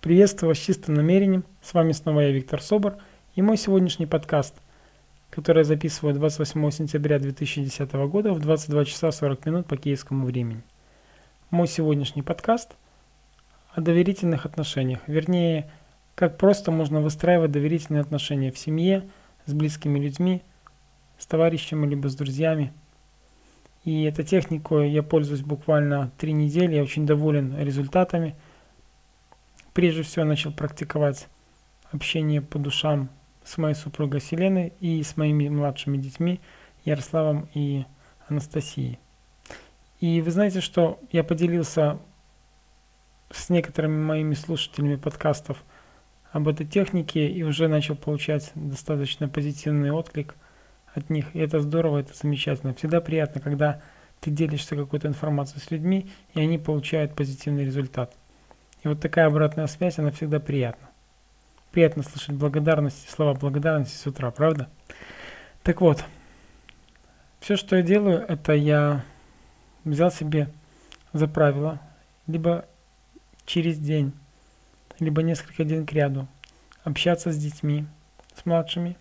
Приветствую вас с чистым намерением. С вами снова я, Виктор Собор, и мой сегодняшний подкаст, который я записываю 28 сентября 2010 года в 22 часа 40 минут по киевскому времени. Мой сегодняшний подкаст о доверительных отношениях, вернее, как просто можно выстраивать доверительные отношения в семье, с близкими людьми, с товарищами либо с друзьями. И этой техникой я пользуюсь буквально три недели, я очень доволен результатами – Прежде всего начал практиковать общение по душам с моей супругой Селеной и с моими младшими детьми Ярославом и Анастасией. И вы знаете, что я поделился с некоторыми моими слушателями подкастов об этой технике и уже начал получать достаточно позитивный отклик от них. И это здорово, это замечательно. Всегда приятно, когда ты делишься какой-то информацией с людьми, и они получают позитивный результат. И вот такая обратная связь, она всегда приятна. Приятно слышать благодарность, слова благодарности с утра, правда? Так вот, все, что я делаю, это я взял себе за правило, либо через день, либо несколько дней к ряду общаться с детьми, с младшими,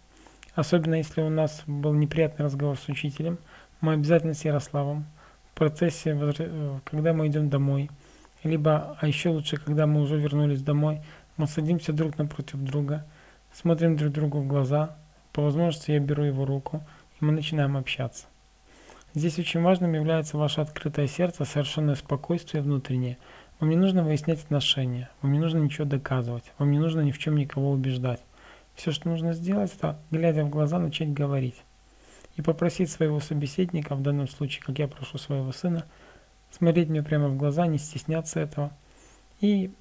особенно если у нас был неприятный разговор с учителем, мы обязательно с Ярославом в процессе, э, когда мы идем домой – либо, а еще лучше, когда мы уже вернулись домой, мы садимся друг напротив друга, смотрим друг другу в глаза, по возможности я беру его руку, и мы начинаем общаться. Здесь очень важным является ваше открытое сердце, совершенное спокойствие внутреннее. Вам не нужно выяснять отношения, вам не нужно ничего доказывать, вам не нужно ни в чем никого убеждать. Все, что нужно сделать, это, глядя в глаза, начать говорить. И попросить своего собеседника, в данном случае, как я прошу своего сына, смотреть мне прямо в глаза, не стесняться этого. И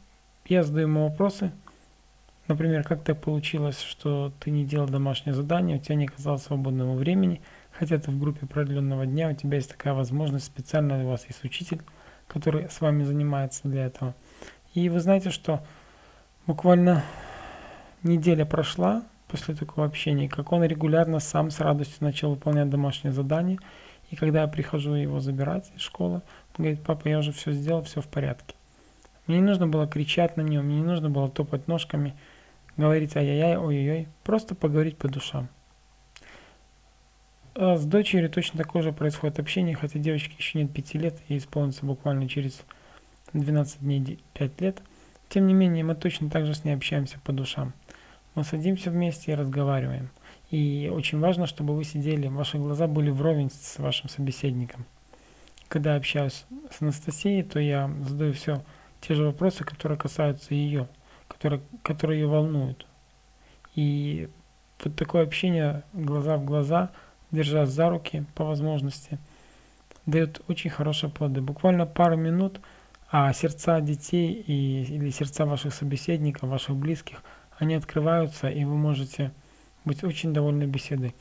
я задаю ему вопросы. Например, как так получилось, что ты не делал домашнее задание, у тебя не оказалось свободного времени, хотя ты в группе продленного дня, у тебя есть такая возможность, специально у вас есть учитель, который с вами занимается для этого. И вы знаете, что буквально неделя прошла после такого общения, как он регулярно сам с радостью начал выполнять домашнее задание, и когда я прихожу его забирать из школы, он говорит, папа, я уже все сделал, все в порядке. Мне не нужно было кричать на него, мне не нужно было топать ножками, говорить ай-яй-яй, ой-ой-ой, просто поговорить по душам. А с дочерью точно такое же происходит общение, хотя девочке еще нет 5 лет, ей исполнится буквально через 12 дней 5 лет. Тем не менее, мы точно так же с ней общаемся по душам. Мы садимся вместе и разговариваем. И очень важно, чтобы вы сидели, ваши глаза были вровень с вашим собеседником. Когда я общаюсь с Анастасией, то я задаю все те же вопросы, которые касаются ее, которые, которые ее волнуют. И вот такое общение глаза в глаза, держась за руки по возможности, дает очень хорошие плоды. Буквально пару минут, а сердца детей и, или сердца ваших собеседников, ваших близких, они открываются, и вы можете быть очень довольны беседой.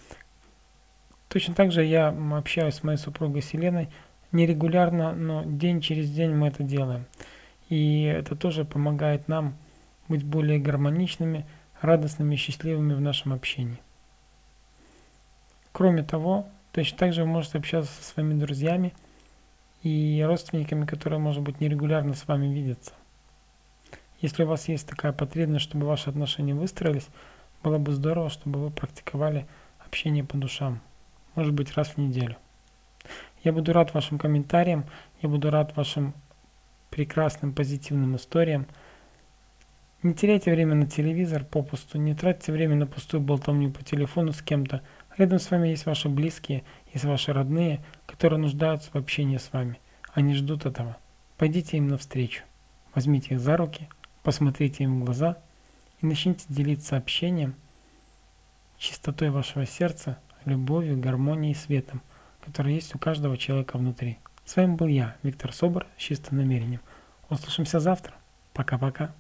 Точно так же я общаюсь с моей супругой Селеной нерегулярно, но день через день мы это делаем. И это тоже помогает нам быть более гармоничными, радостными, счастливыми в нашем общении. Кроме того, точно так же вы можете общаться со своими друзьями и родственниками, которые, может быть, нерегулярно с вами видятся. Если у вас есть такая потребность, чтобы ваши отношения выстроились, было бы здорово, чтобы вы практиковали общение по душам, может быть раз в неделю. Я буду рад вашим комментариям, я буду рад вашим прекрасным позитивным историям. Не теряйте время на телевизор попусту, не тратьте время на пустую болтовню по телефону с кем-то. Рядом с вами есть ваши близкие, есть ваши родные, которые нуждаются в общении с вами. Они ждут этого. Пойдите им навстречу. Возьмите их за руки, посмотрите им в глаза – и начните делиться общением, чистотой вашего сердца, любовью, гармонией и светом, который есть у каждого человека внутри. С вами был я, Виктор Собор, с чистым намерением. Услышимся завтра. Пока-пока.